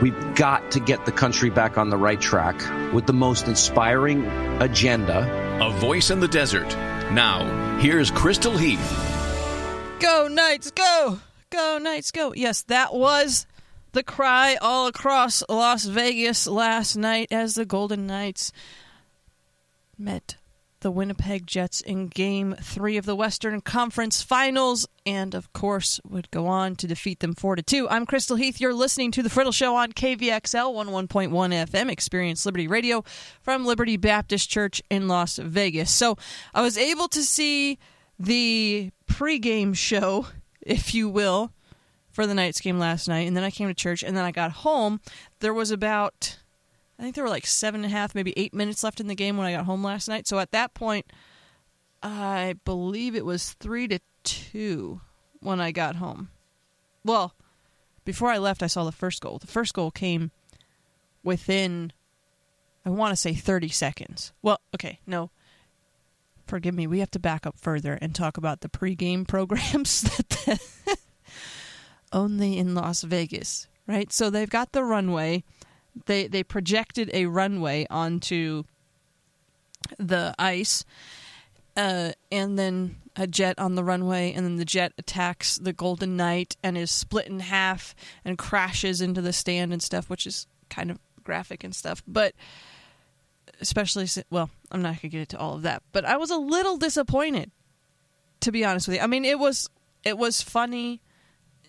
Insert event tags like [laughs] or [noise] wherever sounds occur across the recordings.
we've got to get the country back on the right track with the most inspiring agenda. A voice in the desert. Now, here's Crystal Heath. Go Knights, go! Go Knights, go! Yes, that was the cry all across Las Vegas last night as the Golden Knights met the Winnipeg Jets in Game 3 of the Western Conference Finals and, of course, would go on to defeat them 4 to 2. I'm Crystal Heath. You're listening to The Friddle Show on KVXL 11.1 FM, Experience Liberty Radio from Liberty Baptist Church in Las Vegas. So I was able to see the pregame show, [laughs] if you will, for the Knights game last night, and then I came to church, and then I got home. There was about I think there were like seven and a half, maybe eight minutes left in the game when I got home last night. So at that point, I believe it was three to two when I got home. Well, before I left, I saw the first goal. The first goal came within, I want to say 30 seconds. Well, okay, no. Forgive me. We have to back up further and talk about the pregame [laughs] programs that [laughs] only in Las Vegas, right? So they've got the runway they they projected a runway onto the ice, uh, and then a jet on the runway, and then the jet attacks the Golden Knight and is split in half and crashes into the stand and stuff, which is kind of graphic and stuff. But especially, well, I'm not gonna get into all of that. But I was a little disappointed, to be honest with you. I mean, it was it was funny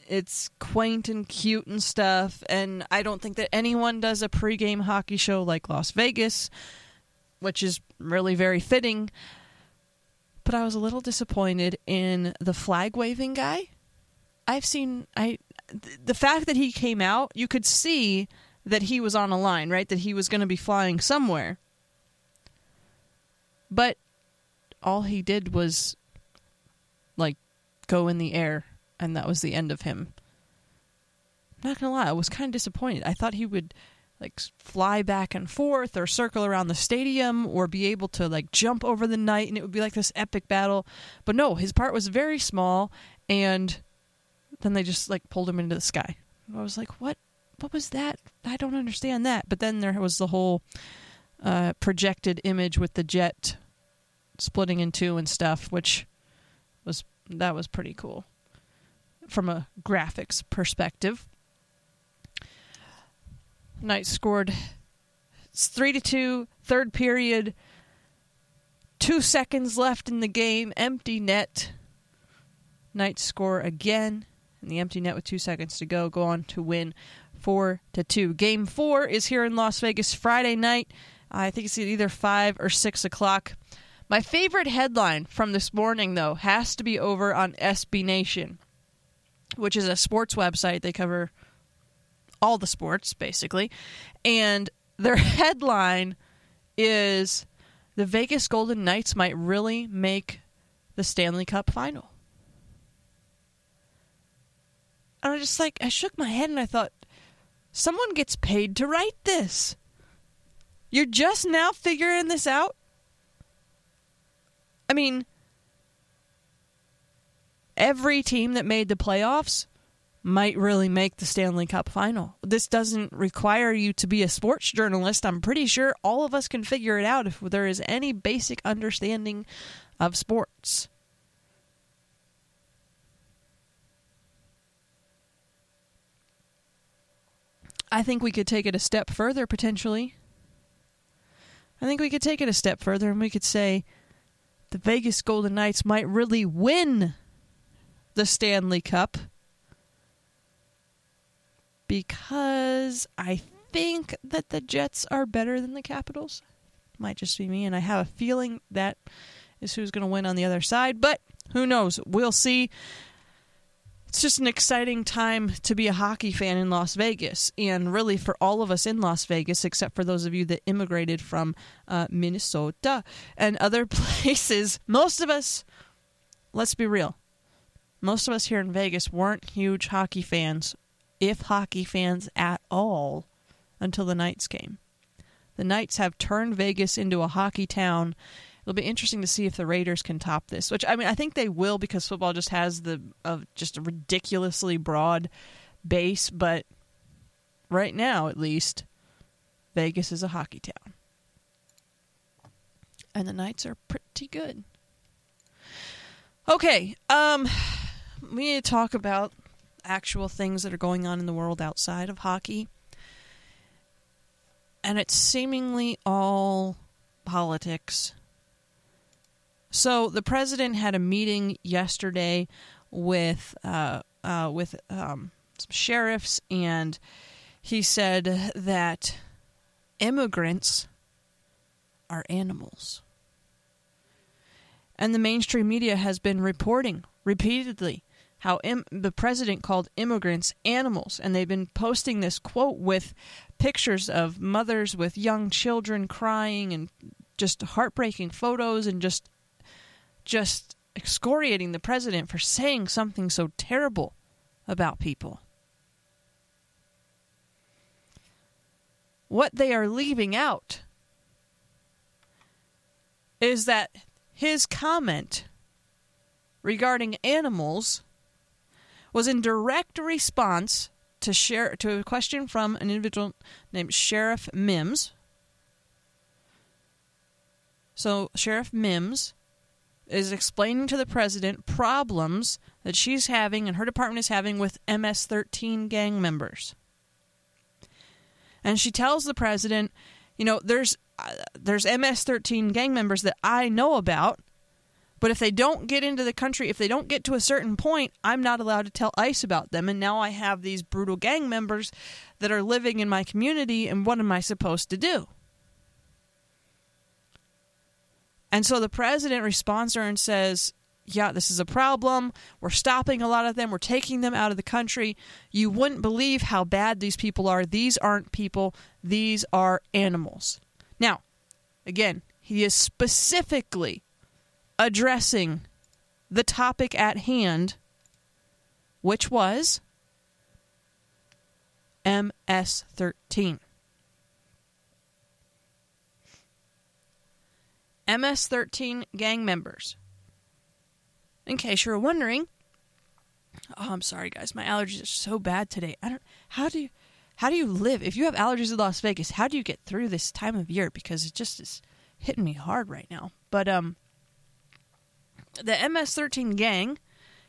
it's quaint and cute and stuff. And I don't think that anyone does a pregame hockey show like Las Vegas, which is really very fitting. But I was a little disappointed in the flag waving guy. I've seen I the fact that he came out, you could see that he was on a line, right? That he was going to be flying somewhere. But all he did was like go in the air and that was the end of him. I'm not gonna lie, I was kind of disappointed. I thought he would like fly back and forth or circle around the stadium or be able to like jump over the Knight and it would be like this epic battle. But no, his part was very small and then they just like pulled him into the sky. I was like, "What? What was that? I don't understand that." But then there was the whole uh, projected image with the jet splitting in two and stuff, which was that was pretty cool from a graphics perspective. Knight scored it's three to two, third period. Two seconds left in the game, empty net. Knights score again in the empty net with two seconds to go. Go on to win four to two. Game four is here in Las Vegas Friday night. I think it's either five or six o'clock. My favorite headline from this morning, though, has to be over on SB Nation which is a sports website. They cover all the sports, basically. And their [laughs] headline is The Vegas Golden Knights might really make the Stanley Cup final. And I just like, I shook my head and I thought, someone gets paid to write this. You're just now figuring this out? I mean, every team that made the playoffs might really make the Stanley Cup final. This doesn't require you to be a sports journalist. I'm pretty sure all of us can figure it out if there is any basic understanding of sports. I think we could take it a step further potentially. I think we could take it a step further and we could say the Vegas Golden Knights might really win the Stanley Cup because I think that the Jets are better than the Capitals. Might just be me, and I have a feeling that is who's going to win on the other side, but who knows? We'll see. it's just an exciting time to be a hockey fan in Las Vegas, and really for all of us in Las Vegas, except for those of you that immigrated from uh, Minnesota and other [laughs] places. Most of us, let's be real, most of us here in Vegas weren't huge hockey fans, if hockey fans at all, until the Knights came. The Knights have turned Vegas into a hockey town it'll be interesting to see if the Raiders can top this. Which I mean, I think they will because football just has the uh, just a ridiculously broad base. But right now, at least, Vegas is a hockey town, and the Knights are pretty good. Okay, um, we need to talk about actual things that are going on in the world outside of hockey. And it's seemingly all politics. So the president had a meeting yesterday with uh, uh, with um, some sheriffs, and he said that immigrants are animals. And the mainstream media has been reporting repeatedly how Im- the president called immigrants animals, and they've been posting this quote with pictures of mothers with young children crying and just heartbreaking photos and just just excoriating the president for saying something so terrible about people. What they are leaving out is that his comment regarding animals was in direct response to share to a question from an individual named Sheriff Mims. So Sheriff Mims is explaining to the president problems that she's having and her department is having with MS 13 gang members. And she tells the president, you know, there's uh, there's MS 13 gang members that I know about, but if they don't get into the country, if they don't get to a certain point, I'm not allowed to tell ICE about them. And now I have these brutal gang members that are living in my community, and what am I supposed to do? And so the president responds to her and says, yeah, this is a problem. We're stopping a lot of them. We're taking them out of the country. You wouldn't believe how bad these people are. These aren't people, these are animals. Now, again, he is specifically addressing the topic at hand, which was MS 13. MS 13 gang members. In case you're wondering, oh, I'm sorry, guys, my allergies are so bad today. I don't. How do you, how do you live if you have allergies in Las Vegas? How do you get through this time of year? Because it just is hitting me hard right now. But um, the MS 13 gang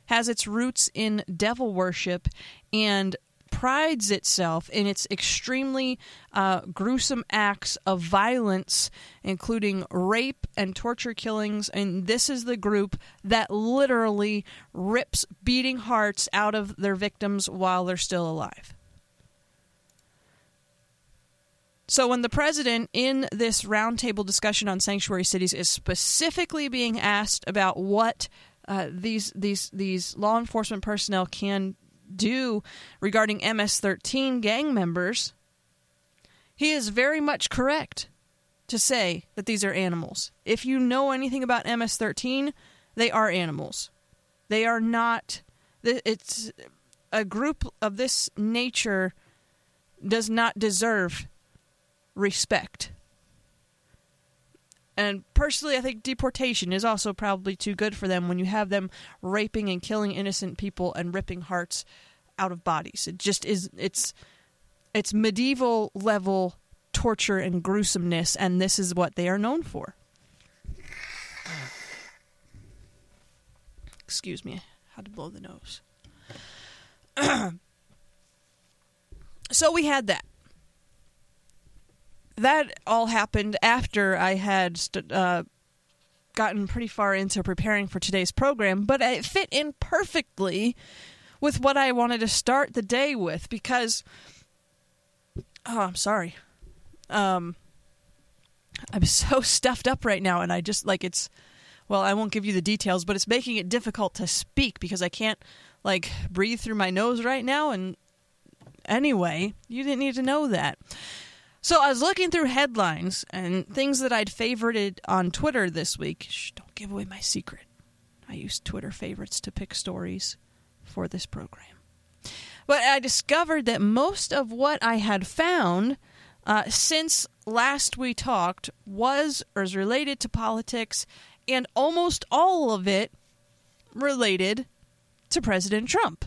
has its roots in devil worship and prides itself in its extremely uh, gruesome acts of violence, including rape and torture killings. And this is the group that literally rips beating hearts out of their victims while they're still alive. So, when the president in this roundtable discussion on sanctuary cities is specifically being asked about what uh, these these these law enforcement personnel can do regarding MS 13 gang members, he is very much correct to say that these are animals. If you know anything about MS 13, they are animals. They are not. It's a group of this nature does not deserve respect. And personally, I think deportation is also probably too good for them when you have them raping and killing innocent people and ripping hearts out of bodies. It just is. It's it's medieval level torture and gruesomeness, and this is what they are known for. Excuse me, had to blow the nose. [clears throat] so we had that that all happened after I had st- uh, gotten pretty far into preparing for today's program, but it fit in perfectly with what I wanted to start the day with because. Oh, I'm sorry. Um, I'm [laughs] so stuffed up right now, and I just like it's well, I won't give you the details, but it's making it difficult to speak because I can't like breathe through my nose right now. And anyway, you didn't need to know that. So I was looking through headlines and things that I'd favorited on Twitter this week. Shh, don't give away my secret. I use Twitter favorites to pick stories for this program. But I discovered that most of what I had found uh, since last we talked was or is related to politics, and almost all of it related to President Trump.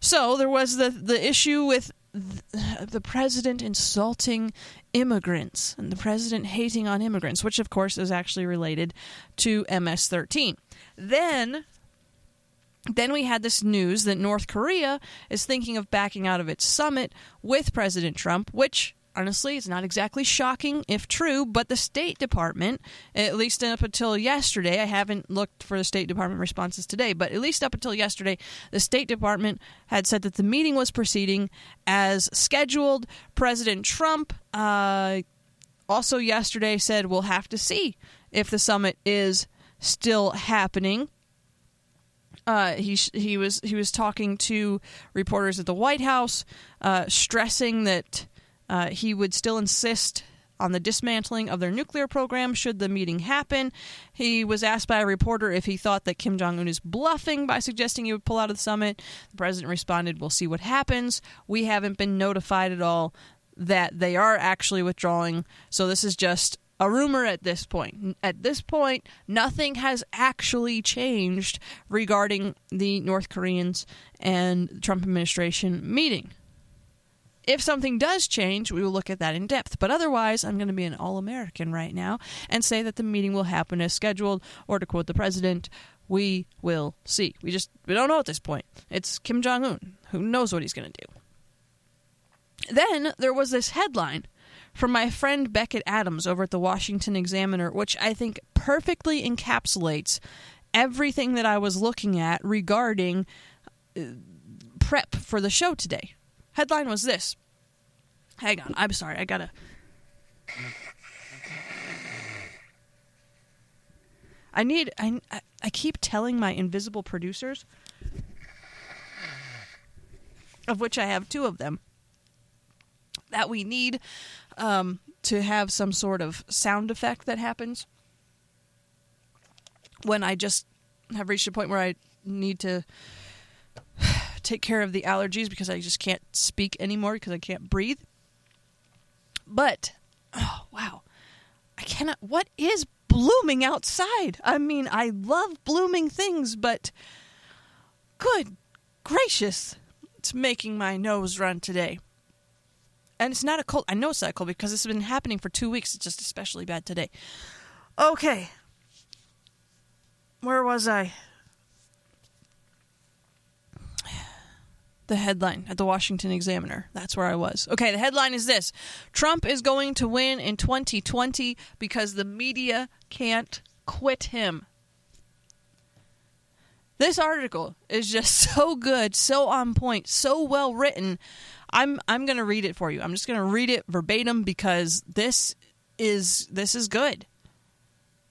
So there was the the issue with the president insulting immigrants and the president hating on immigrants, which of course is actually related to MS-13. Then then we had this news that North Korea is thinking of backing out of its summit with President Trump, which honestly it's not exactly shocking if true, but the State Department, at least up until yesterday, I haven't looked for the State Department responses today, but at least up until yesterday, the State Department had said that the meeting was proceeding as scheduled. President Trump uh, also yesterday said we'll have to see if the summit is still happening. Uh, he he was he was talking to reporters at the White House, uh, stressing that uh, he would still insist on the dismantling of their nuclear program should the meeting happen. He was asked by a reporter if he thought that Kim Jong un is bluffing by suggesting he would pull out of the summit. The president responded, We'll see what happens. We haven't been notified at all that they are actually withdrawing, so this is just a rumor at this point. At this point, nothing has actually changed regarding the North Koreans and Trump administration meeting. If something does change, we will look at that in depth. But otherwise, I'm going to be an all American right now and say that the meeting will happen as scheduled, or to quote the president, we will see. We just we don't know at this point. It's Kim Jong Un. Who knows what he's going to do? Then there was this headline from my friend Becket Adams over at the Washington Examiner, which I think perfectly encapsulates everything that I was looking at regarding uh, prep for the show today. Headline was this. Hang on, I'm sorry, I gotta. I need. I, I keep telling my invisible producers, of which I have two of them, that we need um, to have some sort of sound effect that happens when I just have reached a point where I need to take care of the allergies because I just can't speak anymore because I can't breathe. But, oh, wow. I cannot. What is blooming outside? I mean, I love blooming things, but good gracious, it's making my nose run today. And it's not a cold. I know it's not a cold because this has been happening for two weeks. It's just especially bad today. Okay. Where was I? The headline at the Washington Examiner. That's where I was. Okay, the headline is this Trump is going to win in 2020 because the media can't quit him. This article is just [laughs] so good, so on point, so well written. I'm I'm going to read it for you. I'm just going to read it verbatim because this is this is good.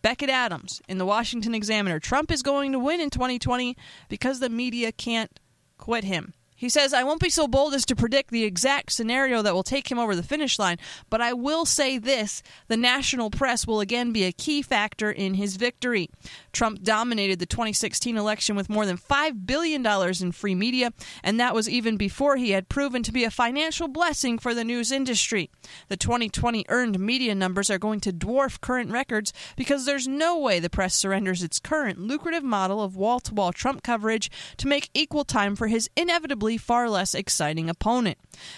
Becket Adams in the Washington Examiner. Trump is going to win in 2020 because the media can't quit him. He says, I won't be so bold as to predict the exact scenario that will take him over the finish line, but I will say this the national press will again be a key factor in his victory. Trump dominated the 2016 election with more than $5 billion in free media, and that was even before he had proven to be a financial blessing for the news industry. The 2020 earned media numbers are going to dwarf current records because there's no way the press surrenders its current lucrative model of wall to wall Trump coverage to make equal time for his inevitably far less exciting opponent.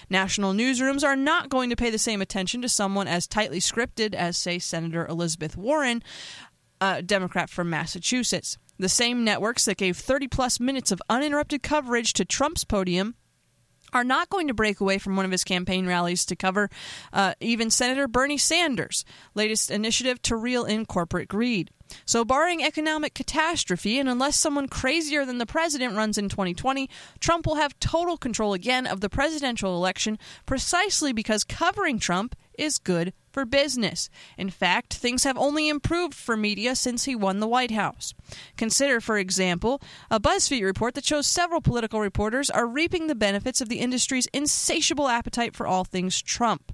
National newsrooms are not going to pay the same attention to someone as tightly scripted as, say, Senator Elizabeth Warren, a Democrat from Massachusetts. The same networks that gave 30 plus minutes of uninterrupted coverage to Trump's podium are not going to break away from one of his campaign rallies to cover uh, even Senator Bernie Sanders' latest initiative to reel in corporate greed. So, barring economic catastrophe, and unless someone crazier than the president runs in 2020, Trump will have total control again of the presidential election precisely because covering Trump is good for business. In fact, things have only improved for media since he won the White House. Consider, for example, a BuzzFeed report that shows several political reporters are reaping the benefits of the industry's insatiable appetite for all things Trump.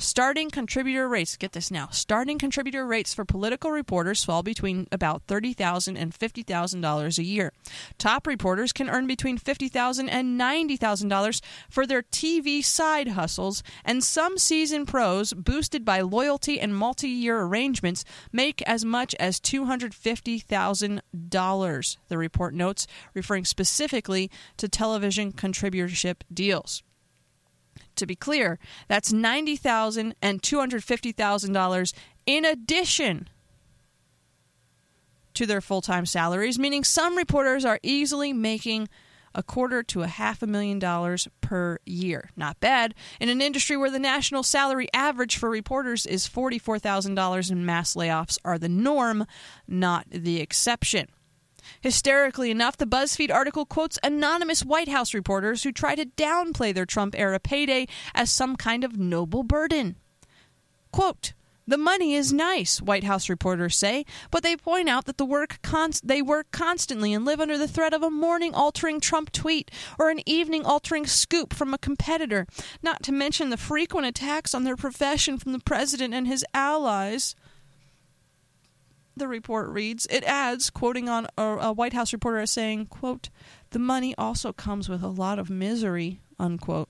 Starting contributor rates, get this now, starting contributor rates for political reporters fall between about $30,000 and $50,000 a year. Top reporters can earn between $50,000 and $90,000 for their TV side hustles, and some seasoned pros, boosted by loyalty and multi year arrangements, make as much as $250,000, the report notes, referring specifically to television contributorship deals to be clear, that's $90,000 and $250,000 in addition to their full time salaries, meaning some reporters are easily making a quarter to a half a million dollars per year. Not bad. In an industry where the national salary average for reporters is $44,000 and mass layoffs are the norm, not the exception. Hysterically enough, the BuzzFeed article quotes anonymous White House reporters who try to downplay their Trump era payday as some kind of noble burden. Quote, the money is nice, White House reporters say, but they point out that the work they work constantly and live under the threat of a morning altering Trump tweet or an evening altering scoop from a competitor, not to mention the frequent attacks on their profession from the president and his allies the report reads. It adds, quoting on a, a White House reporter as saying, quote, the money also comes with a lot of misery, unquote.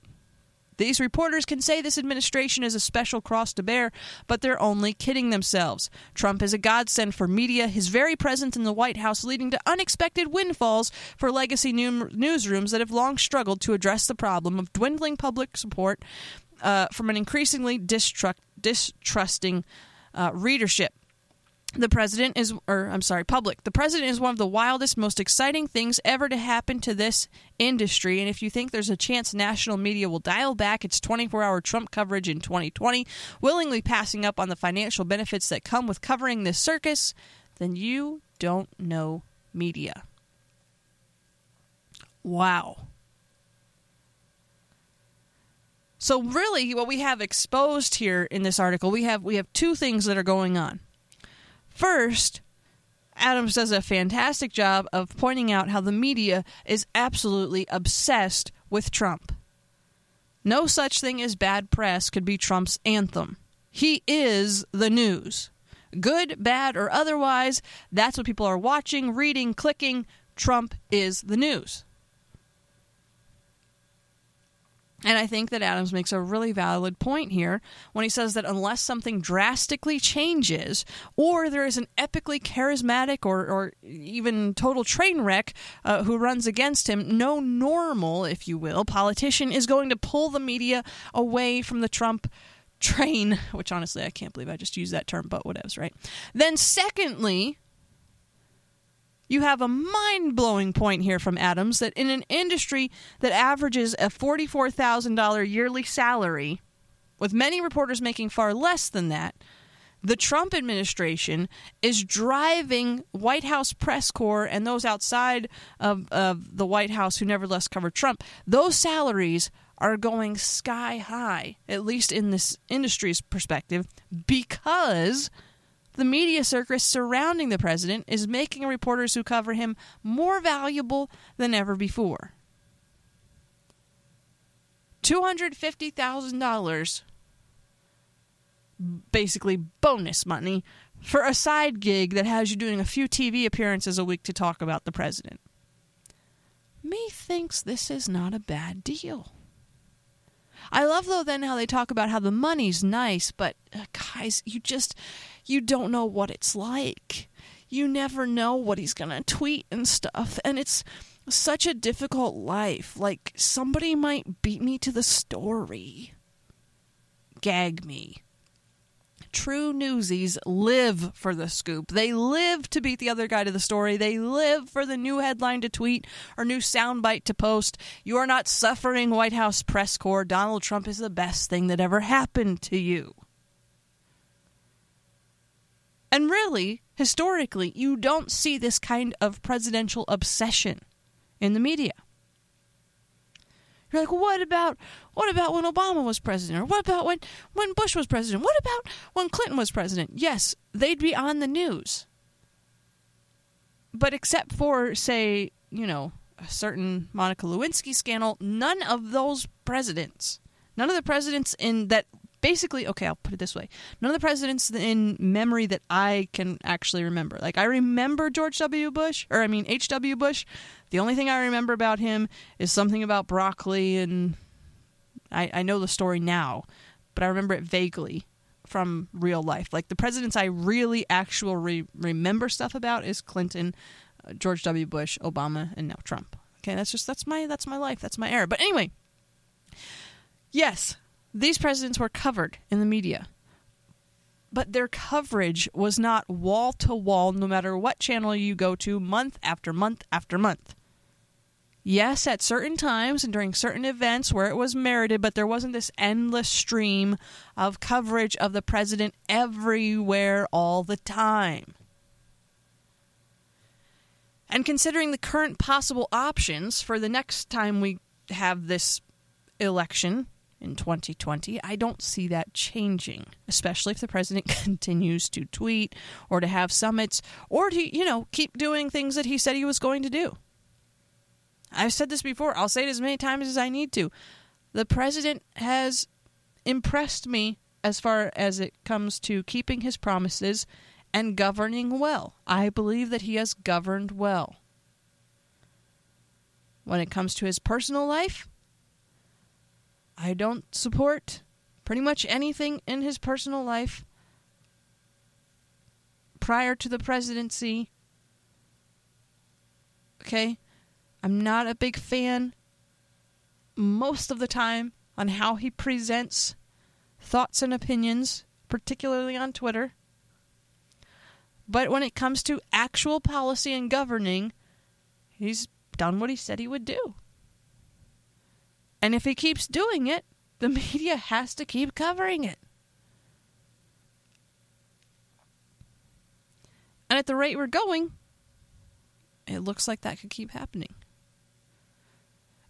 These reporters can say this administration is a special cross to bear, but they're only kidding themselves. Trump is a godsend for media, his very presence in the White House leading to unexpected windfalls for legacy new- newsrooms that have long struggled to address the problem of dwindling public support uh, from an increasingly distrust- distrusting uh, readership. The president is, or I'm sorry, public. The president is one of the wildest, most exciting things ever to happen to this industry. And if you think there's a chance national media will dial back its 24 hour Trump coverage in 2020, willingly passing up on the financial benefits that come with covering this circus, then you don't know media. Wow. So really what we have exposed here in this article, we have we have two things that are going on. First, Adams does a fantastic job of pointing out how the media is absolutely obsessed with Trump. No such thing as bad press could be Trump's anthem. He is the news. Good, bad, or otherwise, that's what people are watching, reading, clicking. Trump is the news. And I think that Adams makes a really valid point here when he says that unless something drastically changes, or there is an epically charismatic or, or even total train wreck uh, who runs against him, no normal, if you will, politician is going to pull the media away from the Trump train, [laughs] which honestly I can't believe I just used that term, but whatevs, right? Then, secondly, you have a mind blowing point here from Adams that in an industry that averages a $44,000 yearly salary, with many reporters making far less than that, the Trump administration is driving White House press corps and those outside of, of the White House who nevertheless cover Trump, those salaries are going sky high, at least in this industry's perspective, because the media circus surrounding the president is making reporters who cover him more valuable than ever before. $250,000 basically bonus money for a side gig that has you doing a few TV appearances a week to talk about the president. Me thinks this is not a bad deal. I love though then how they talk about how the money's nice, but uh, guys, you just you don't know what it's like. You never know what he's going to tweet and stuff, and it's such a difficult life. Like somebody might beat me to the story. Gag me. True newsies live for the scoop. They live to beat the other guy to the story. They live for the new headline to tweet or new soundbite to post. You are not suffering White House press corps. Donald Trump is the best thing that ever happened to you. And really, historically, you don't see this kind of presidential obsession in the media. You're like, what about what about when Obama was president, or what about when when Bush was president? What about when Clinton was president? Yes, they'd be on the news, but except for say, you know, a certain Monica Lewinsky scandal, none of those presidents, none of the presidents in that basically, okay, I'll put it this way. None of the presidents in memory that I can actually remember. Like, I remember George W. Bush, or I mean, H.W. Bush. The only thing I remember about him is something about broccoli, and I, I know the story now, but I remember it vaguely from real life. Like, the presidents I really actually re- remember stuff about is Clinton, uh, George W. Bush, Obama, and now Trump. Okay, that's just that's my that's my life. That's my era. But anyway, yes, these presidents were covered in the media. But their coverage was not wall to wall, no matter what channel you go to, month after month after month. Yes, at certain times and during certain events where it was merited, but there wasn't this endless stream of coverage of the president everywhere all the time. And considering the current possible options for the next time we have this election, in 2020. I don't see that changing, especially if the president [laughs] continues to tweet or to have summits or to, you know, keep doing things that he said he was going to do. I've said this before, I'll say it as many times as I need to. The president has impressed me as far as it comes to keeping his promises and governing well. I believe that he has governed well. When it comes to his personal life, I don't support pretty much anything in his personal life prior to the presidency. Okay? I'm not a big fan most of the time on how he presents thoughts and opinions, particularly on Twitter. But when it comes to actual policy and governing, he's done what he said he would do. And if he keeps doing it, the [laughs] media has to keep covering it. And at the rate we're going, it looks like that could keep happening.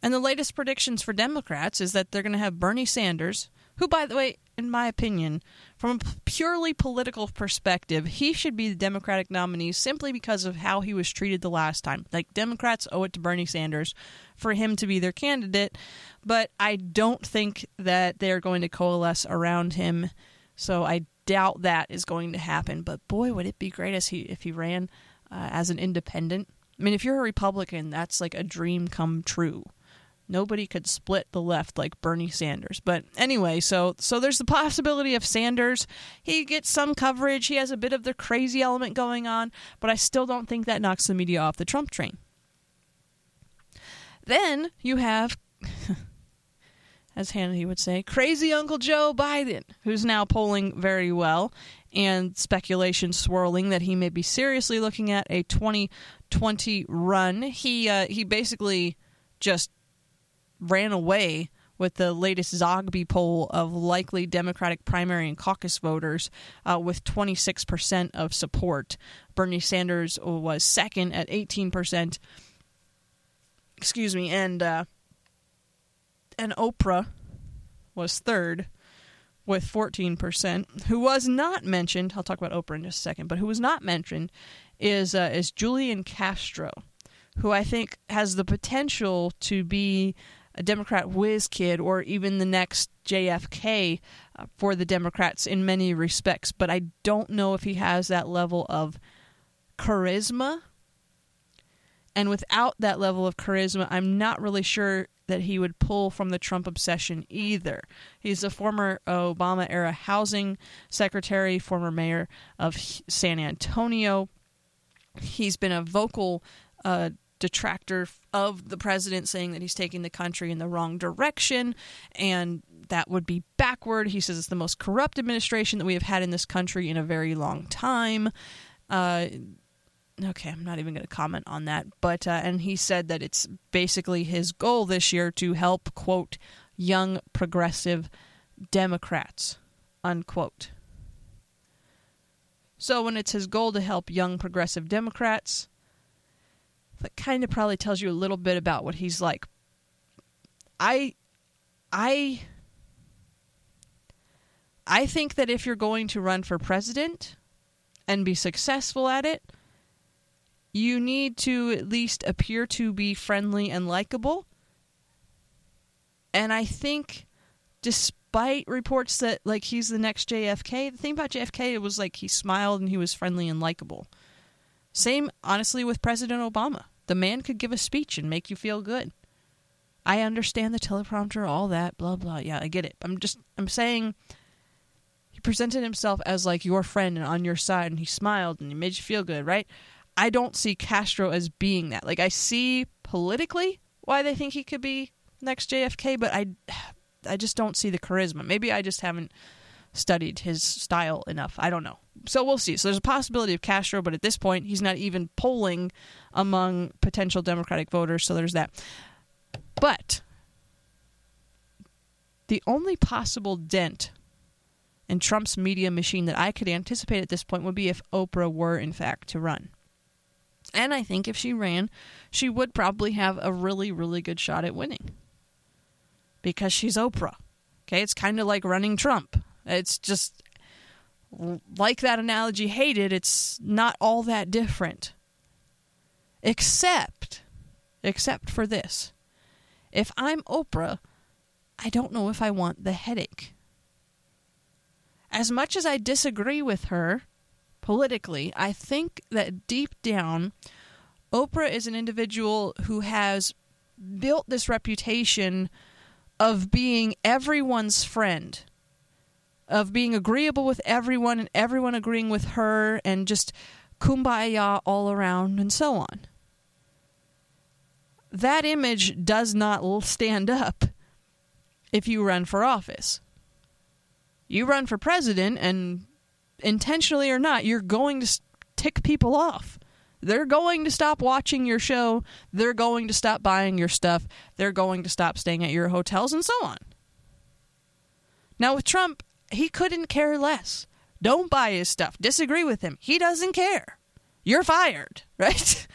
And the latest predictions for Democrats is that they're going to have Bernie Sanders, who, by the way, in my opinion, from a purely political perspective, he should be the Democratic nominee simply because of how he was treated the last time. Like, Democrats owe it to Bernie Sanders for him to be their candidate, but I don't think that they're going to coalesce around him. So I doubt that is going to happen. But boy, would it be great as he if he ran uh, as an independent. I mean, if you're a Republican, that's like a dream come true. Nobody could split the left like Bernie Sanders. But anyway, so so there's the possibility of Sanders. He gets some coverage. He has a bit of the crazy element going on, but I still don't think that knocks the media off the Trump train. Then you have [laughs] as Hannity would say, crazy Uncle Joe Biden, who's now polling very well, and speculation swirling that he may be seriously looking at a 2020 run. He uh, he basically just ran away with the latest Zogby poll of likely Democratic primary and caucus voters uh, with 26% of support. Bernie Sanders was second at 18%. Excuse me, and uh, and Oprah was third with 14%. Who was not mentioned, I'll talk about Oprah in just a second, but who was not mentioned is uh, is Julian Castro, who I think has the potential to be a Democrat whiz kid or even the next JFK uh, for the Democrats in many respects, but I don't know if he has that level of charisma. And without that level of charisma, I'm not really sure that he would pull from the Trump obsession either. He's a former Obama era housing secretary, former mayor of San Antonio. He's been a vocal uh, detractor of the president, saying that he's taking the country in the wrong direction and that would be backward. He says it's the most corrupt administration that we have had in this country in a very long time. Uh, okay, I'm not even going to comment on that. But uh, and he said that it's basically his goal this year to help quote young progressive Democrats unquote. So when it's his goal to help young progressive Democrats, that kind of probably tells you a little bit about what he's like. I I I think that if you're going to run for president and be successful at it, you need to at least appear to be friendly and likable. And I think despite reports that like he's the next JFK, the thing about JFK was like he smiled and he was friendly and likable. Same honestly with President Obama. The man could give a speech and make you feel good. I understand the teleprompter, all that, blah blah. Yeah, I get it. I'm just I'm saying he presented himself as like your friend and on your side and he smiled and he made you feel good, right? I don't see Castro as being that. Like I see politically why they think he could be next JFK, but I [sighs] I just don't see the charisma. Maybe I just haven't studied his style enough. I don't know. So we'll see. So there's a possibility of Castro, but at this point he's not even polling among potential Democratic voters, so there's that. But the only possible dent in Trump's media machine that I could anticipate at this point would be if Oprah were in fact to run. And I think if she ran, she would probably have a really, really good shot at winning. Because she's Oprah. Okay, it's kind of like running Trump. It's just like that analogy hated, it's not all that different. Except except for this. If I'm Oprah, I don't know if I want the headache. As much as I disagree with her, politically, I think that deep down, Oprah is an individual who has built this reputation of being everyone's friend, of being agreeable with everyone and everyone agreeing with her, and just kumbaya all around and so on. That image does not stand up if you run for office. You run for president, and intentionally or not, you're going to tick people off. They're going to stop watching your show. They're going to stop buying your stuff. They're going to stop staying at your hotels and so on. Now, with Trump, he couldn't care less. Don't buy his stuff. Disagree with him. He doesn't care. You're fired, [laughs] right?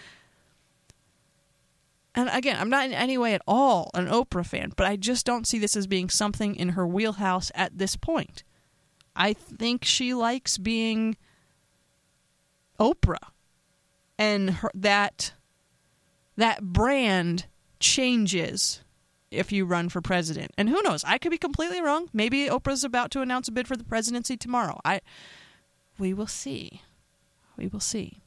And again, I'm not in any way at all an Oprah fan, but I just don't see this as being something in her wheelhouse at this point. I think she likes being Oprah, and her, that that brand changes if you run for president. And who knows? I could be completely wrong. Maybe Oprah's about to announce a bid for the presidency tomorrow. I we will see. We will see.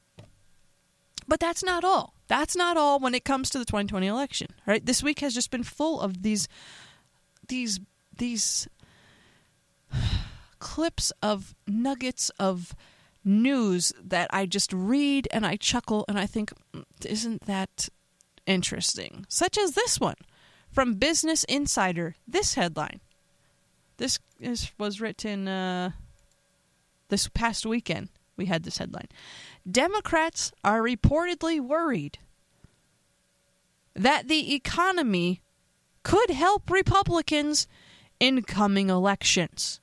But that's not all. That's not all when it comes to the 2020 election. Right? This week has just been full of these these these [sighs] clips of nuggets of news that I just read and I chuckle and I think, mm, isn't that interesting? Such as this one from Business Insider. This headline. This is, was written uh, this past weekend. We had this headline. Democrats are reportedly worried that the economy could help Republicans in coming elections.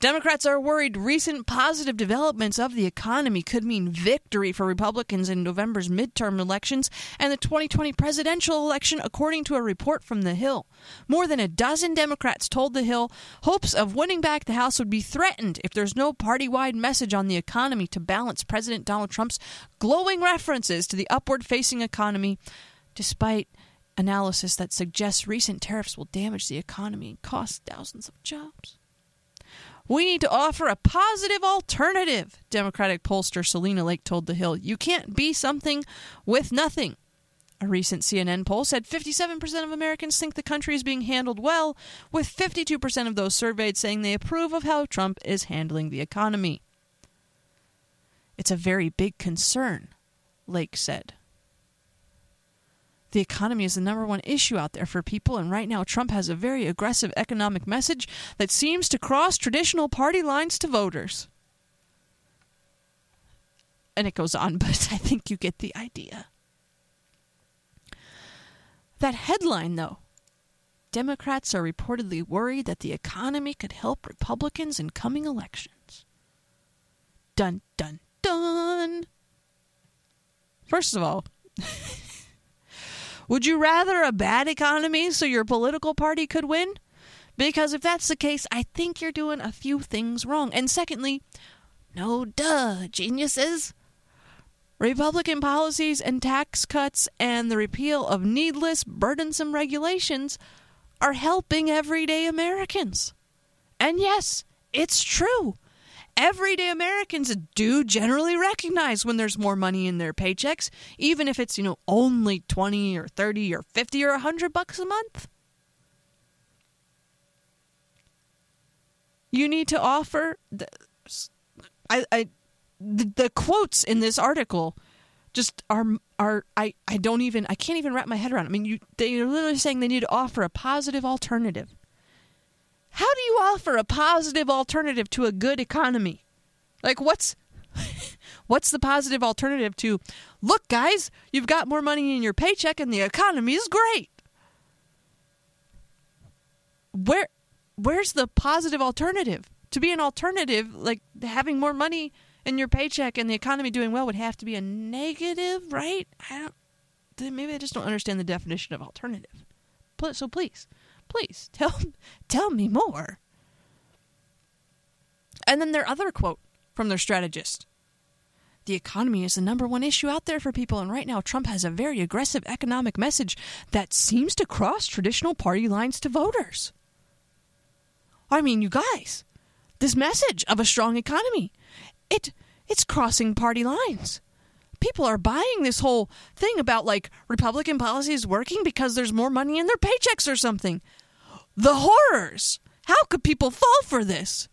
Democrats are worried recent positive developments of the economy could mean victory for Republicans in November's midterm elections and the 2020 presidential election, according to a report from The Hill. More than a dozen Democrats told The Hill hopes of winning back the House would be threatened if there's no party wide message on the economy to balance President Donald Trump's glowing references to the upward facing economy, despite analysis that suggests recent tariffs will damage the economy and cost thousands of jobs. We need to offer a positive alternative, Democratic pollster Celinda Lake told The Hill. You can't be something with nothing. A recent CNN poll said 57% of Americans think the country is being handled well, with 52% of those surveyed saying they approve of how Trump is handling the economy. It's a very big concern, Lake said the economy is the number one issue out there for people, and right now Trump has a very aggressive economic message that seems to cross traditional party lines to voters. And it goes on, [laughs] but I think you get the idea. That headline, though, Democrats are reportedly worried that the economy could help Republicans in coming elections. Dun, dun, dun. First of all, [laughs] would you rather a bad economy so your political party could win? Because if that's the case, I think you're doing a few things wrong. And secondly, no duh, geniuses. Republican policies and tax cuts and the repeal of needless, burdensome regulations are helping everyday Americans. And yes, it's true. Everyday Americans do generally recognize when there's more money in their paychecks, even if it's, you know, only 20 or 30 or 50 or 100 bucks a month. You need to offer the, I, I the, the quotes in this article just are are I, I don't even I can't even wrap my head around. I mean, you they're literally saying they need to offer a positive alternative. How do you offer a positive alternative to a good economy? Like what's [laughs] what's the positive alternative to look guys, you've got more money in your paycheck and the economy is great. Where where's the positive alternative? To be an alternative, like having more money in your paycheck and the economy doing well would have to be a negative, right? I don't. Maybe I just don't understand the definition of alternative. So please, please [laughs] tell tell me more. And then their other quote from their strategist. The economy is the number one issue out there for people, and right now Trump has a very aggressive economic message that seems to cross traditional party lines to voters. I mean, you guys, this message of a strong economy it it's crossing party lines. People are buying this whole thing about like Republican policies working because there's more money in their paychecks or something. The horrors. How could people fall for this?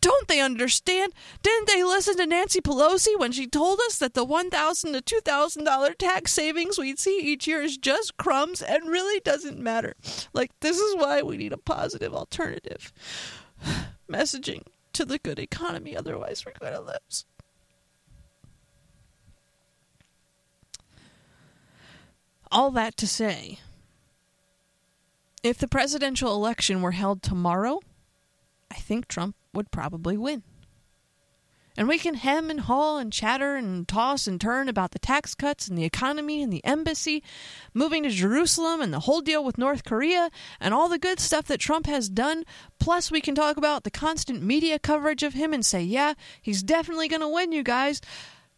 Don't they understand? Didn't they listen to Nancy Pelosi when she told us that the 1,000 to $2,000 tax savings we'd see each year is just crumbs and really doesn't matter? Like, this is why we need a positive alternative [sighs] messaging to the good economy, otherwise, we're going to lose. All that to say, if the presidential election were held tomorrow, I think Trump would probably win. And we can hem and haw and chatter and toss and turn about the tax cuts and the economy and the embassy, moving to Jerusalem and the whole deal with North Korea and all the good stuff that Trump has done. Plus, we can talk about the constant media coverage of him and say, yeah, he's definitely going to win, you guys.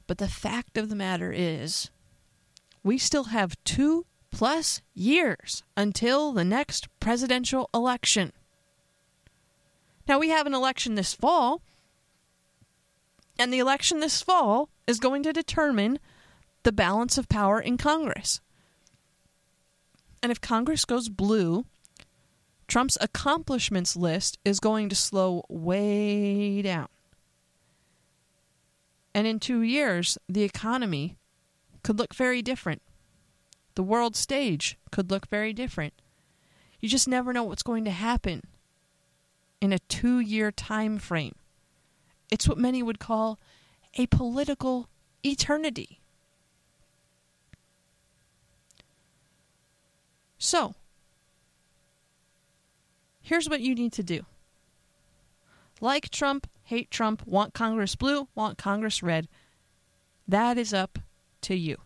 But the fact of the matter is, we still have two plus years until the next presidential election. Now, we have an election this fall and the election this fall is going to determine the balance of power in Congress. And if Congress goes blue, Trump's accomplishments list is going to slow way down. And in two years, the economy could look very different. The world stage could look very different. You just never know what's going to happen in a two year time frame. It's what many would call a political eternity. So, here's what you need to do like Trump, hate Trump, want Congress blue, want Congress red. That is up to you.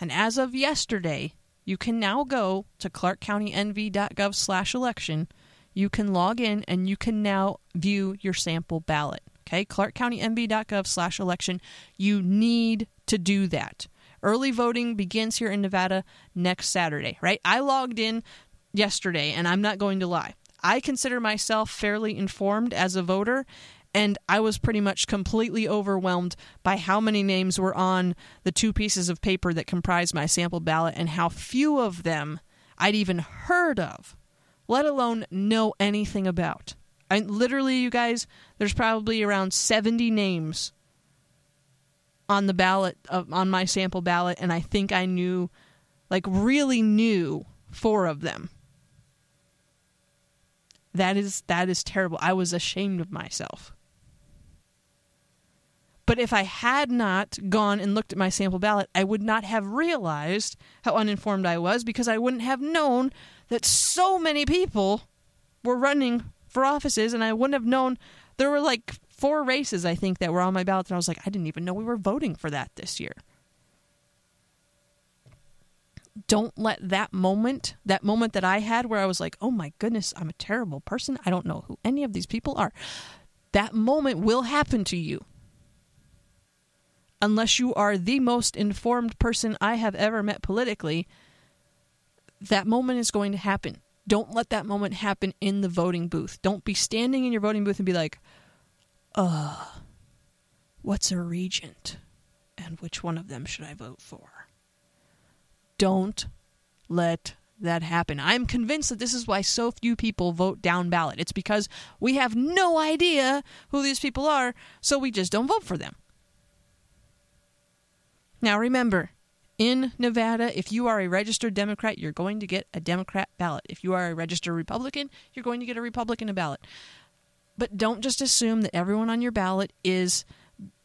And as of yesterday, you can now go to clarkcountynv.gov slash election you can log in and you can now view your sample ballot. Okay, clarkcountynv.gov slash election. You need to do that. Early voting begins here in Nevada next Saturday, right? I logged in yesterday, and I'm not going to lie. I consider myself fairly informed as a voter, and I was pretty much completely overwhelmed by how many names were on the two pieces of paper that comprised my sample ballot and how few of them I'd even heard of let alone know anything about. I literally, you guys, there's probably around 70 names on the ballot on my sample ballot, and I think I knew, like, really knew four of them. That is that is terrible. I was ashamed of myself. But if I had not gone and looked at my sample ballot, I would not have realized how uninformed I was because I wouldn't have known that so many people were running for offices, and I wouldn't have known. There were like four races, I think, that were on my ballot, and I was like, I didn't even know we were voting for that this year. Don't let that moment, that moment that I had where I was like, oh my goodness, I'm a terrible person. I don't know who any of these people are. That moment will happen to you unless you are the most informed person I have ever met politically, that moment is going to happen. Don't let that moment happen in the voting booth. Don't be standing in your voting booth and be like, uh, what's a regent? And which one of them should I vote for? Don't let that happen. I'm convinced that this is why so few people vote down ballot. It's because we have no idea who these people are, so we just don't vote for them. Now remember, in Nevada, if you are a registered Democrat, you're going to get a Democrat ballot. If you are a registered Republican, you're going to get a Republican ballot. But don't just assume that everyone on your ballot is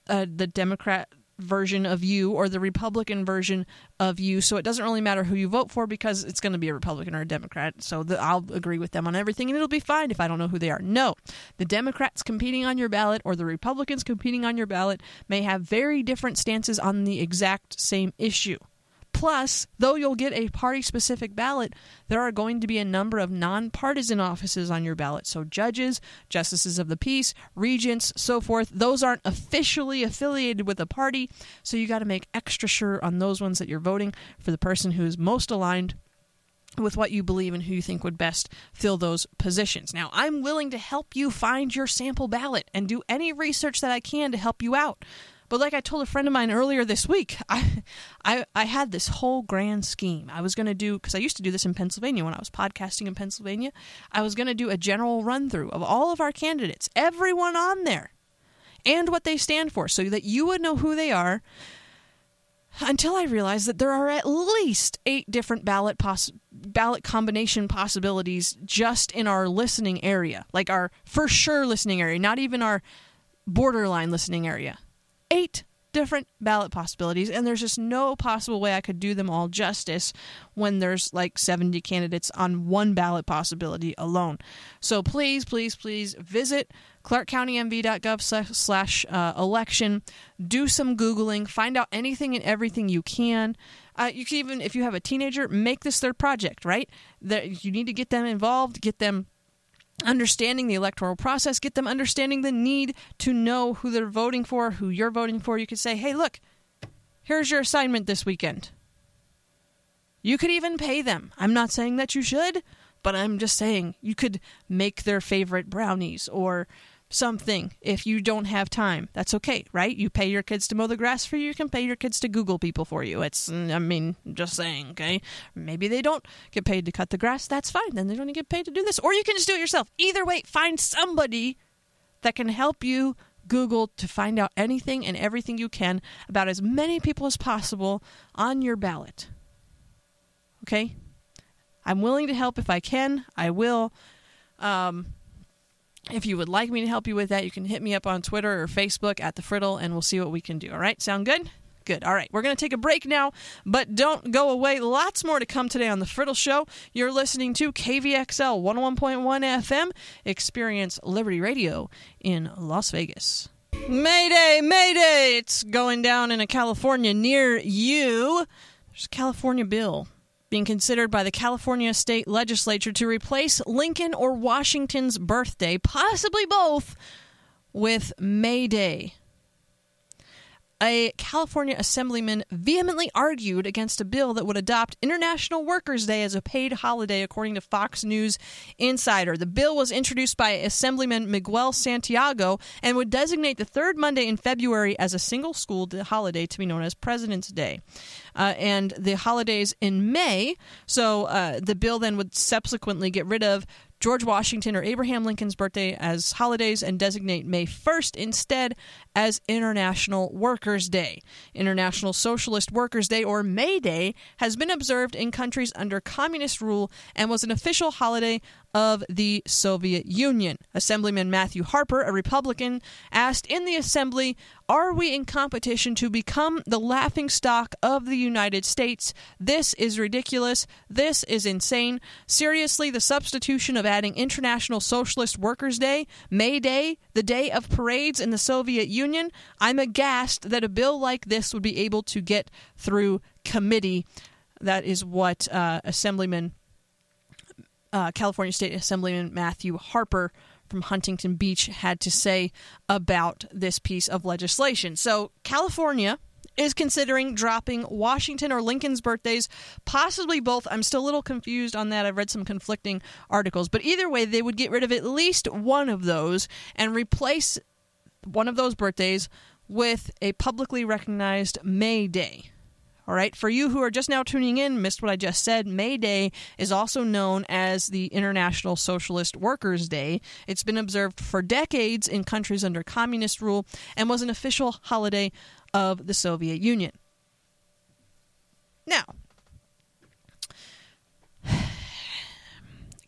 uh, the Democrat version of you or the Republican version of you. So it doesn't really matter who you vote for because it's going to be a Republican or a Democrat. So the, I'll agree with them on everything and it'll be fine if I don't know who they are. No, the Democrats competing on your ballot or the Republicans competing on your ballot may have very different stances on the exact same issue. Plus, though you'll get a party specific ballot, there are going to be a number of nonpartisan offices on your ballot. So, judges, justices of the peace, regents, so forth, those aren't officially affiliated with a party. So, you got to make extra sure on those ones that you're voting for the person who is most aligned with what you believe and who you think would best fill those positions. Now, I'm willing to help you find your sample ballot and do any research that I can to help you out. But like I told a friend of mine earlier this week, [laughs] I I, I had this whole grand scheme. I was going to do because I used to do this in Pennsylvania when I was podcasting in Pennsylvania. I was going to do a general run through of all of our candidates, everyone on there, and what they stand for, so that you would know who they are. Until I realized that there are at least eight different ballot poss- ballot combination possibilities just in our listening area, like our for sure listening area, not even our borderline listening area eight different ballot possibilities, and there's just no possible way I could do them all justice when there's like 70 candidates on one ballot possibility alone. So please, please, please visit clarkcountynv.gov slash uh, election. Do some Googling, find out anything and everything you can. Uh, you can even, if you have a teenager, make this their project, right? That you need to get them involved, get them understanding the electoral process, get them understanding the need to know who they're voting for, who you're voting for. You could say, hey, look, here's your assignment this weekend. You could even pay them. I'm not saying that you should, but I'm just saying you could make their favorite brownies or something if you don't have time. That's okay, right? You pay your kids to mow the grass for you, you can pay your kids to Google people for you. It's, I mean, just saying, okay? Maybe they don't get paid to cut the grass. That's fine. Then they don't get paid to do this. Or you can just do it yourself. Either way, find somebody that can help you Google to find out anything and everything you can about as many people as possible on your ballot. Okay? I'm willing to help if I can. I will. Um, if you would like me to help you with that, you can hit me up on Twitter or Facebook at the Friddle, and we'll see what we can do. All right, sound good? Good. All right, we're going to take a break now, but don't go away. Lots more to come today on the Friddle Show. You're listening to KVXL 101.1 FM, Experience Liberty Radio in Las Vegas. Mayday, Mayday! It's going down in a California near you. There's a California bill being considered by the California state legislature to replace Lincoln or Washington's birthday, possibly both, with May Day a California assemblyman vehemently argued against a bill that would adopt International Workers' Day as a paid holiday, according to Fox News Insider. The bill was introduced by Assemblyman Miguel Santiago and would designate the third Monday in February as a single school holiday to be known as President's Day. Uh, and the holidays in May, so uh, the bill then would subsequently get rid of George Washington or Abraham Lincoln's birthday as holidays and designate May 1st instead as International Workers' Day. International Socialist Workers' Day or May Day has been observed in countries under communist rule and was an official holiday of the Soviet Union. Assemblyman Matthew Harper, a Republican, asked in the assembly, Are we in competition to become the laughing stock of the United States? This is ridiculous. This is insane. Seriously, the substitution of adding International Socialist Workers' Day, May Day, the day of parades in the Soviet Union, I'm aghast that a bill like this would be able to get through committee. That is what uh, Assemblyman uh, California State Assemblyman Matthew Harper from Huntington Beach had to say about this piece of legislation. So, California is considering dropping Washington or Lincoln's birthdays, possibly both. I'm still a little confused on that. I've read some conflicting articles, but either way, they would get rid of at least one of those and replace one of those birthdays with a publicly recognized May Day. All right, for you who are just now tuning in, missed what I just said, May Day is also known as the International Socialist Workers' Day. It's been observed for decades in countries under communist rule and was an official holiday of the Soviet Union. Now,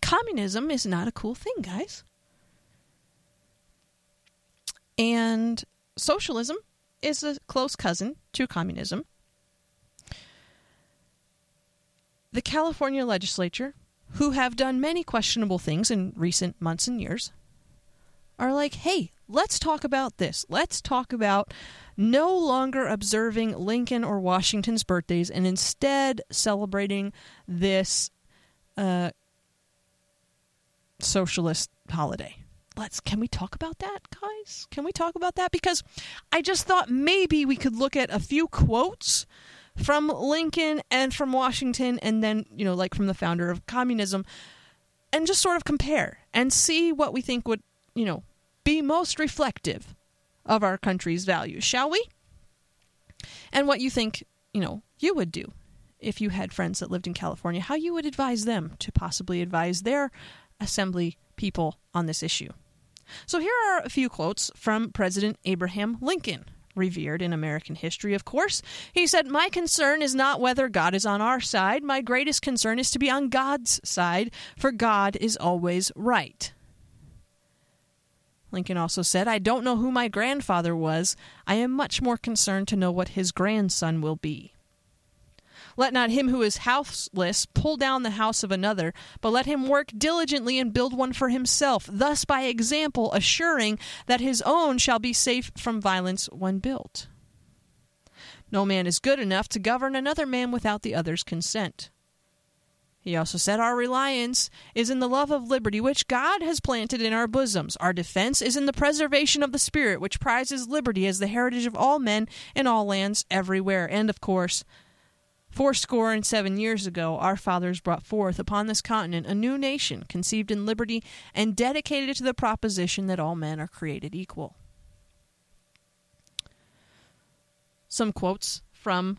communism is not a cool thing, guys. And socialism is a close cousin to communism. The California legislature, who have done many questionable things in recent months and years, are like, hey, let's talk about this. Let's talk about no longer observing Lincoln or Washington's birthdays and instead celebrating this uh, socialist holiday. Let's can we talk about that, guys? Can we talk about that? Because I just thought maybe we could look at a few quotes from Lincoln and from Washington, and then, you know, like from the founder of communism, and just sort of compare and see what we think would, you know, be most reflective of our country's values, shall we? And what you think, you know, you would do if you had friends that lived in California, how you would advise them to possibly advise their assembly people on this issue. So here are a few quotes from President Abraham Lincoln revered in American history, of course. He said, My concern is not whether God is on our side. My greatest concern is to be on God's side, for God is always right. Lincoln also said, I don't know who my grandfather was. I am much more concerned to know what his grandson will be. Let not him who is houseless pull down the house of another, but let him work diligently and build one for himself, thus by example assuring that his own shall be safe from violence when built. No man is good enough to govern another man without the other's consent. He also said, Our reliance is in the love of liberty which God has planted in our bosoms. Our defense is in the preservation of the Spirit, which prizes liberty as the heritage of all men in all lands everywhere. And, of course, Fourscore and seven years ago, our fathers brought forth upon this continent a new nation, conceived in liberty and dedicated to the proposition that all men are created equal. Some quotes from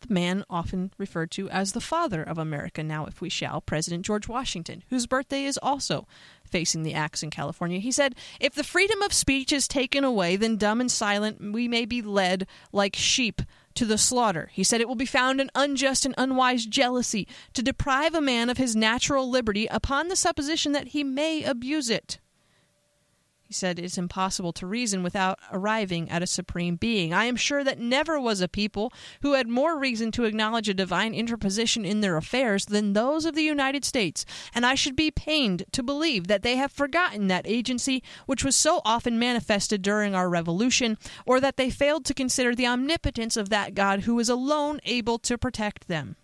the man often referred to as the father of America, now, if we shall, President George Washington, whose birthday is also facing the axe in California. He said, If the freedom of speech is taken away, then dumb and silent we may be led like sheep to the slaughter. He said it will be found an unjust and unwise jealousy to deprive a man of his natural liberty upon the supposition that he may abuse it. He said, It's impossible to reason without arriving at a supreme being. I am sure that never was a people who had more reason to acknowledge a divine interposition in their affairs than those of the United States, and I should be pained to believe that they have forgotten that agency which was so often manifested during our Revolution, or that they failed to consider the omnipotence of that God who is alone able to protect them.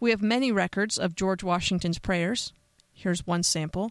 We have many records of George Washington's prayers. Here's one sample.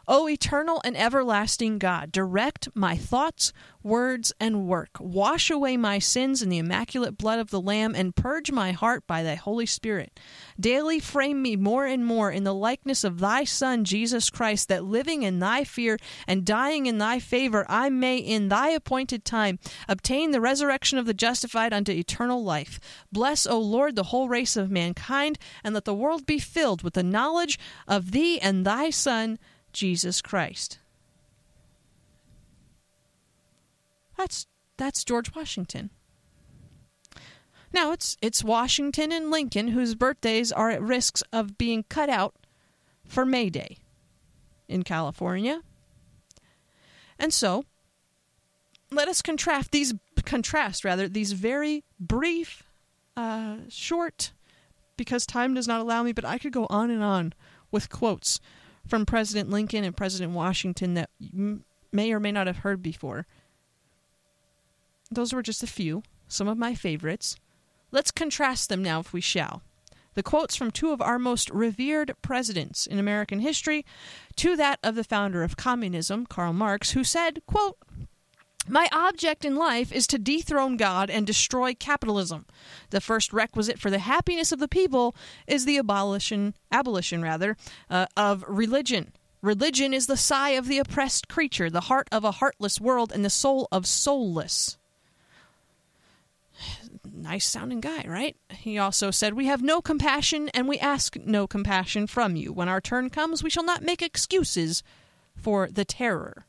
O eternal and everlasting God, direct my thoughts, words, and work. Wash away my sins in the immaculate blood of the Lamb, and purge my heart by thy Holy Spirit. Daily frame me more and more in the likeness of thy Son, Jesus Christ, that living in thy fear and dying in thy favor, I may in thy appointed time obtain the resurrection of the justified unto eternal life. Bless, O Lord, the whole race of mankind, and let the world be filled with the knowledge of thee and thy Son, Jesus Christ. That's that's George Washington. Now it's it's Washington and Lincoln whose birthdays are at risks of being cut out for May Day in California. And so let us contrast these contrast rather these very brief, uh, short, because time does not allow me, but I could go on and on with quotes from President Lincoln and President Washington that you may or may not have heard before. Those were just a few, some of my favorites. Let's contrast them now, if we shall. The quotes from two of our most revered presidents in American history to that of the founder of communism, Karl Marx, who said, quote, my object in life is to dethrone God and destroy capitalism. The first requisite for the happiness of the people is the abolition, abolition rather, uh, of religion. Religion is the sigh of the oppressed creature, the heart of a heartless world, and the soul of soulless [sighs] nice sounding guy, right? He also said, We have no compassion, and we ask no compassion from you. When our turn comes, we shall not make excuses for the terror.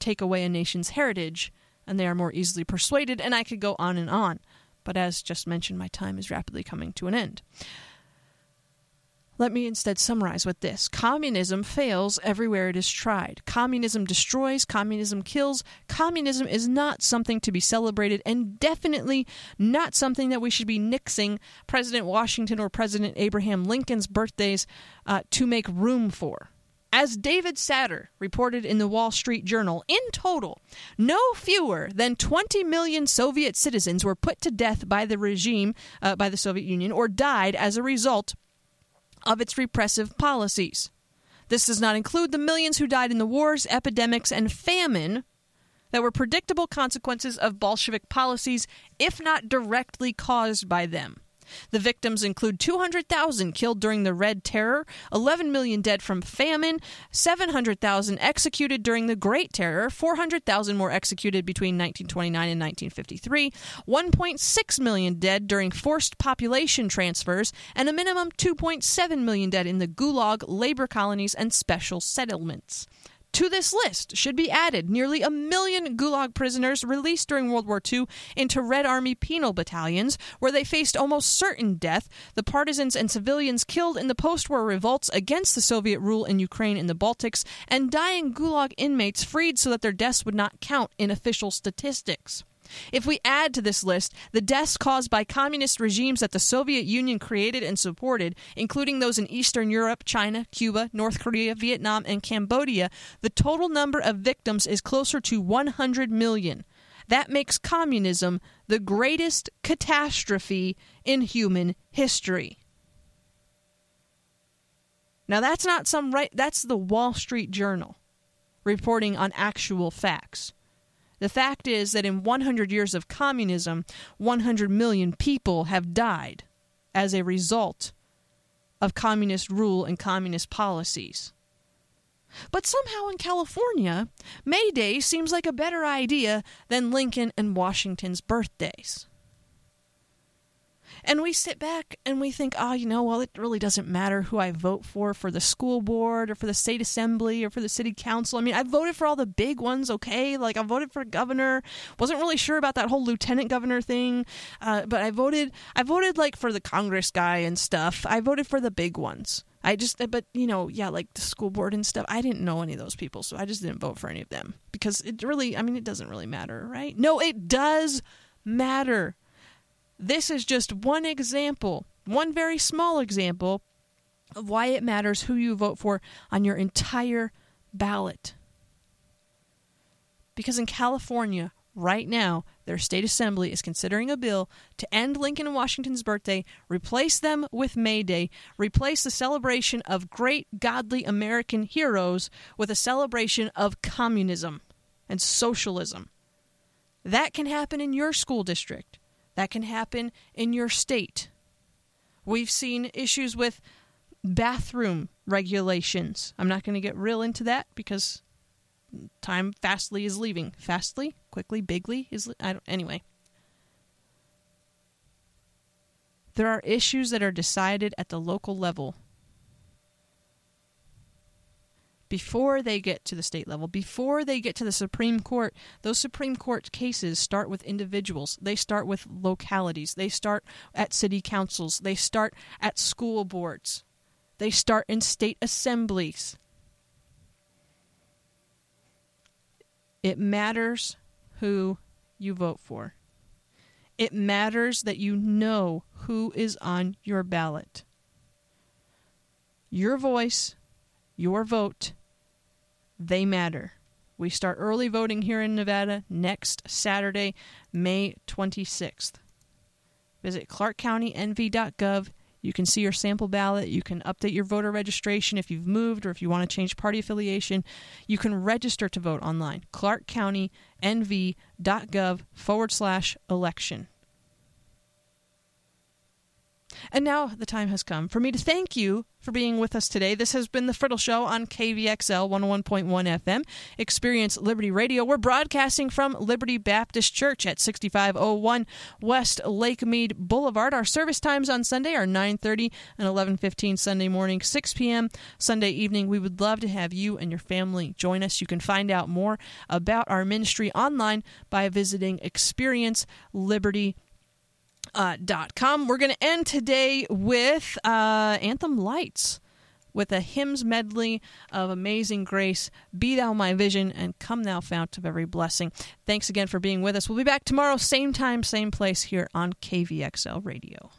Take away a nation's heritage, and they are more easily persuaded, and I could go on and on. But as just mentioned, my time is rapidly coming to an end. Let me instead summarize with this Communism fails everywhere it is tried. Communism destroys, communism kills. Communism is not something to be celebrated, and definitely not something that we should be nixing President Washington or President Abraham Lincoln's birthdays uh, to make room for. As David Satter reported in the Wall Street Journal, in total, no fewer than 20 million Soviet citizens were put to death by the regime, uh, by the Soviet Union, or died as a result of its repressive policies. This does not include the millions who died in the wars, epidemics, and famine that were predictable consequences of Bolshevik policies, if not directly caused by them. The victims include 200,000 killed during the Red Terror, 11 million dead from famine, 700,000 executed during the Great Terror, 400,000 more executed between 1929 and 1953, 1.6 million dead during forced population transfers, and a minimum 2.7 million dead in the Gulag, labor colonies, and special settlements. To this list should be added nearly a million Gulag prisoners released during World War II into Red Army penal battalions, where they faced almost certain death, the partisans and civilians killed in the post war revolts against the Soviet rule in Ukraine and the Baltics, and dying Gulag inmates freed so that their deaths would not count in official statistics. If we add to this list the deaths caused by communist regimes that the Soviet Union created and supported, including those in Eastern Europe, China, Cuba, North Korea, Vietnam, and Cambodia, the total number of victims is closer to 100 million. That makes communism the greatest catastrophe in human history. Now that's not some right that's the Wall Street Journal reporting on actual facts. The fact is that in 100 years of communism, 100 million people have died as a result of communist rule and communist policies. But somehow in California, May Day seems like a better idea than Lincoln and Washington's birthdays. And we sit back and we think, oh, you know, well, it really doesn't matter who I vote for for the school board or for the state assembly or for the city council. I mean, I voted for all the big ones, okay? Like, I voted for governor. Wasn't really sure about that whole lieutenant governor thing, uh, but I voted. I voted like for the Congress guy and stuff. I voted for the big ones. I just, but you know, yeah, like the school board and stuff. I didn't know any of those people, so I just didn't vote for any of them because it really, I mean, it doesn't really matter, right? No, it does matter. This is just one example, one very small example of why it matters who you vote for on your entire ballot. Because in California, right now, their state assembly is considering a bill to end Lincoln and Washington's birthday, replace them with May Day, replace the celebration of great godly American heroes with a celebration of communism and socialism. That can happen in your school district. That can happen in your state. We've seen issues with bathroom regulations. I'm not going to get real into that because time fastly is leaving. Fastly, quickly, bigly is I don't anyway. There are issues that are decided at the local level. Before they get to the state level, before they get to the Supreme Court, those Supreme Court cases start with individuals. They start with localities. They start at city councils. They start at school boards. They start in state assemblies. It matters who you vote for. It matters that you know who is on your ballot. Your voice, your vote, they matter. We start early voting here in Nevada next Saturday, May 26th. Visit clarkcountynv.gov you can see your sample ballot. You can update your voter registration if you've moved or if you want to change party affiliation. You can register to vote online. ClarkCountyNV.gov forward slash election. And now the time has come for me to thank you for being with us today. This has been the Friddle Show on KVXL 101.1 FM, Experience Liberty Radio. We're broadcasting from Liberty Baptist Church at 6501 West Lake Mead Boulevard. Our service times on Sunday are 9:30 and 11:15 Sunday morning, 6 p.m. Sunday evening. We would love to have you and your family join us. You can find out more about our ministry online by visiting Experience Liberty uh, dot com. We're going to end today with uh, Anthem Lights with a hymns medley of Amazing Grace, Be Thou My Vision, and Come Thou Fount of Every Blessing. Thanks again for being with us. We'll be back tomorrow, same time, same place here on KVXL Radio.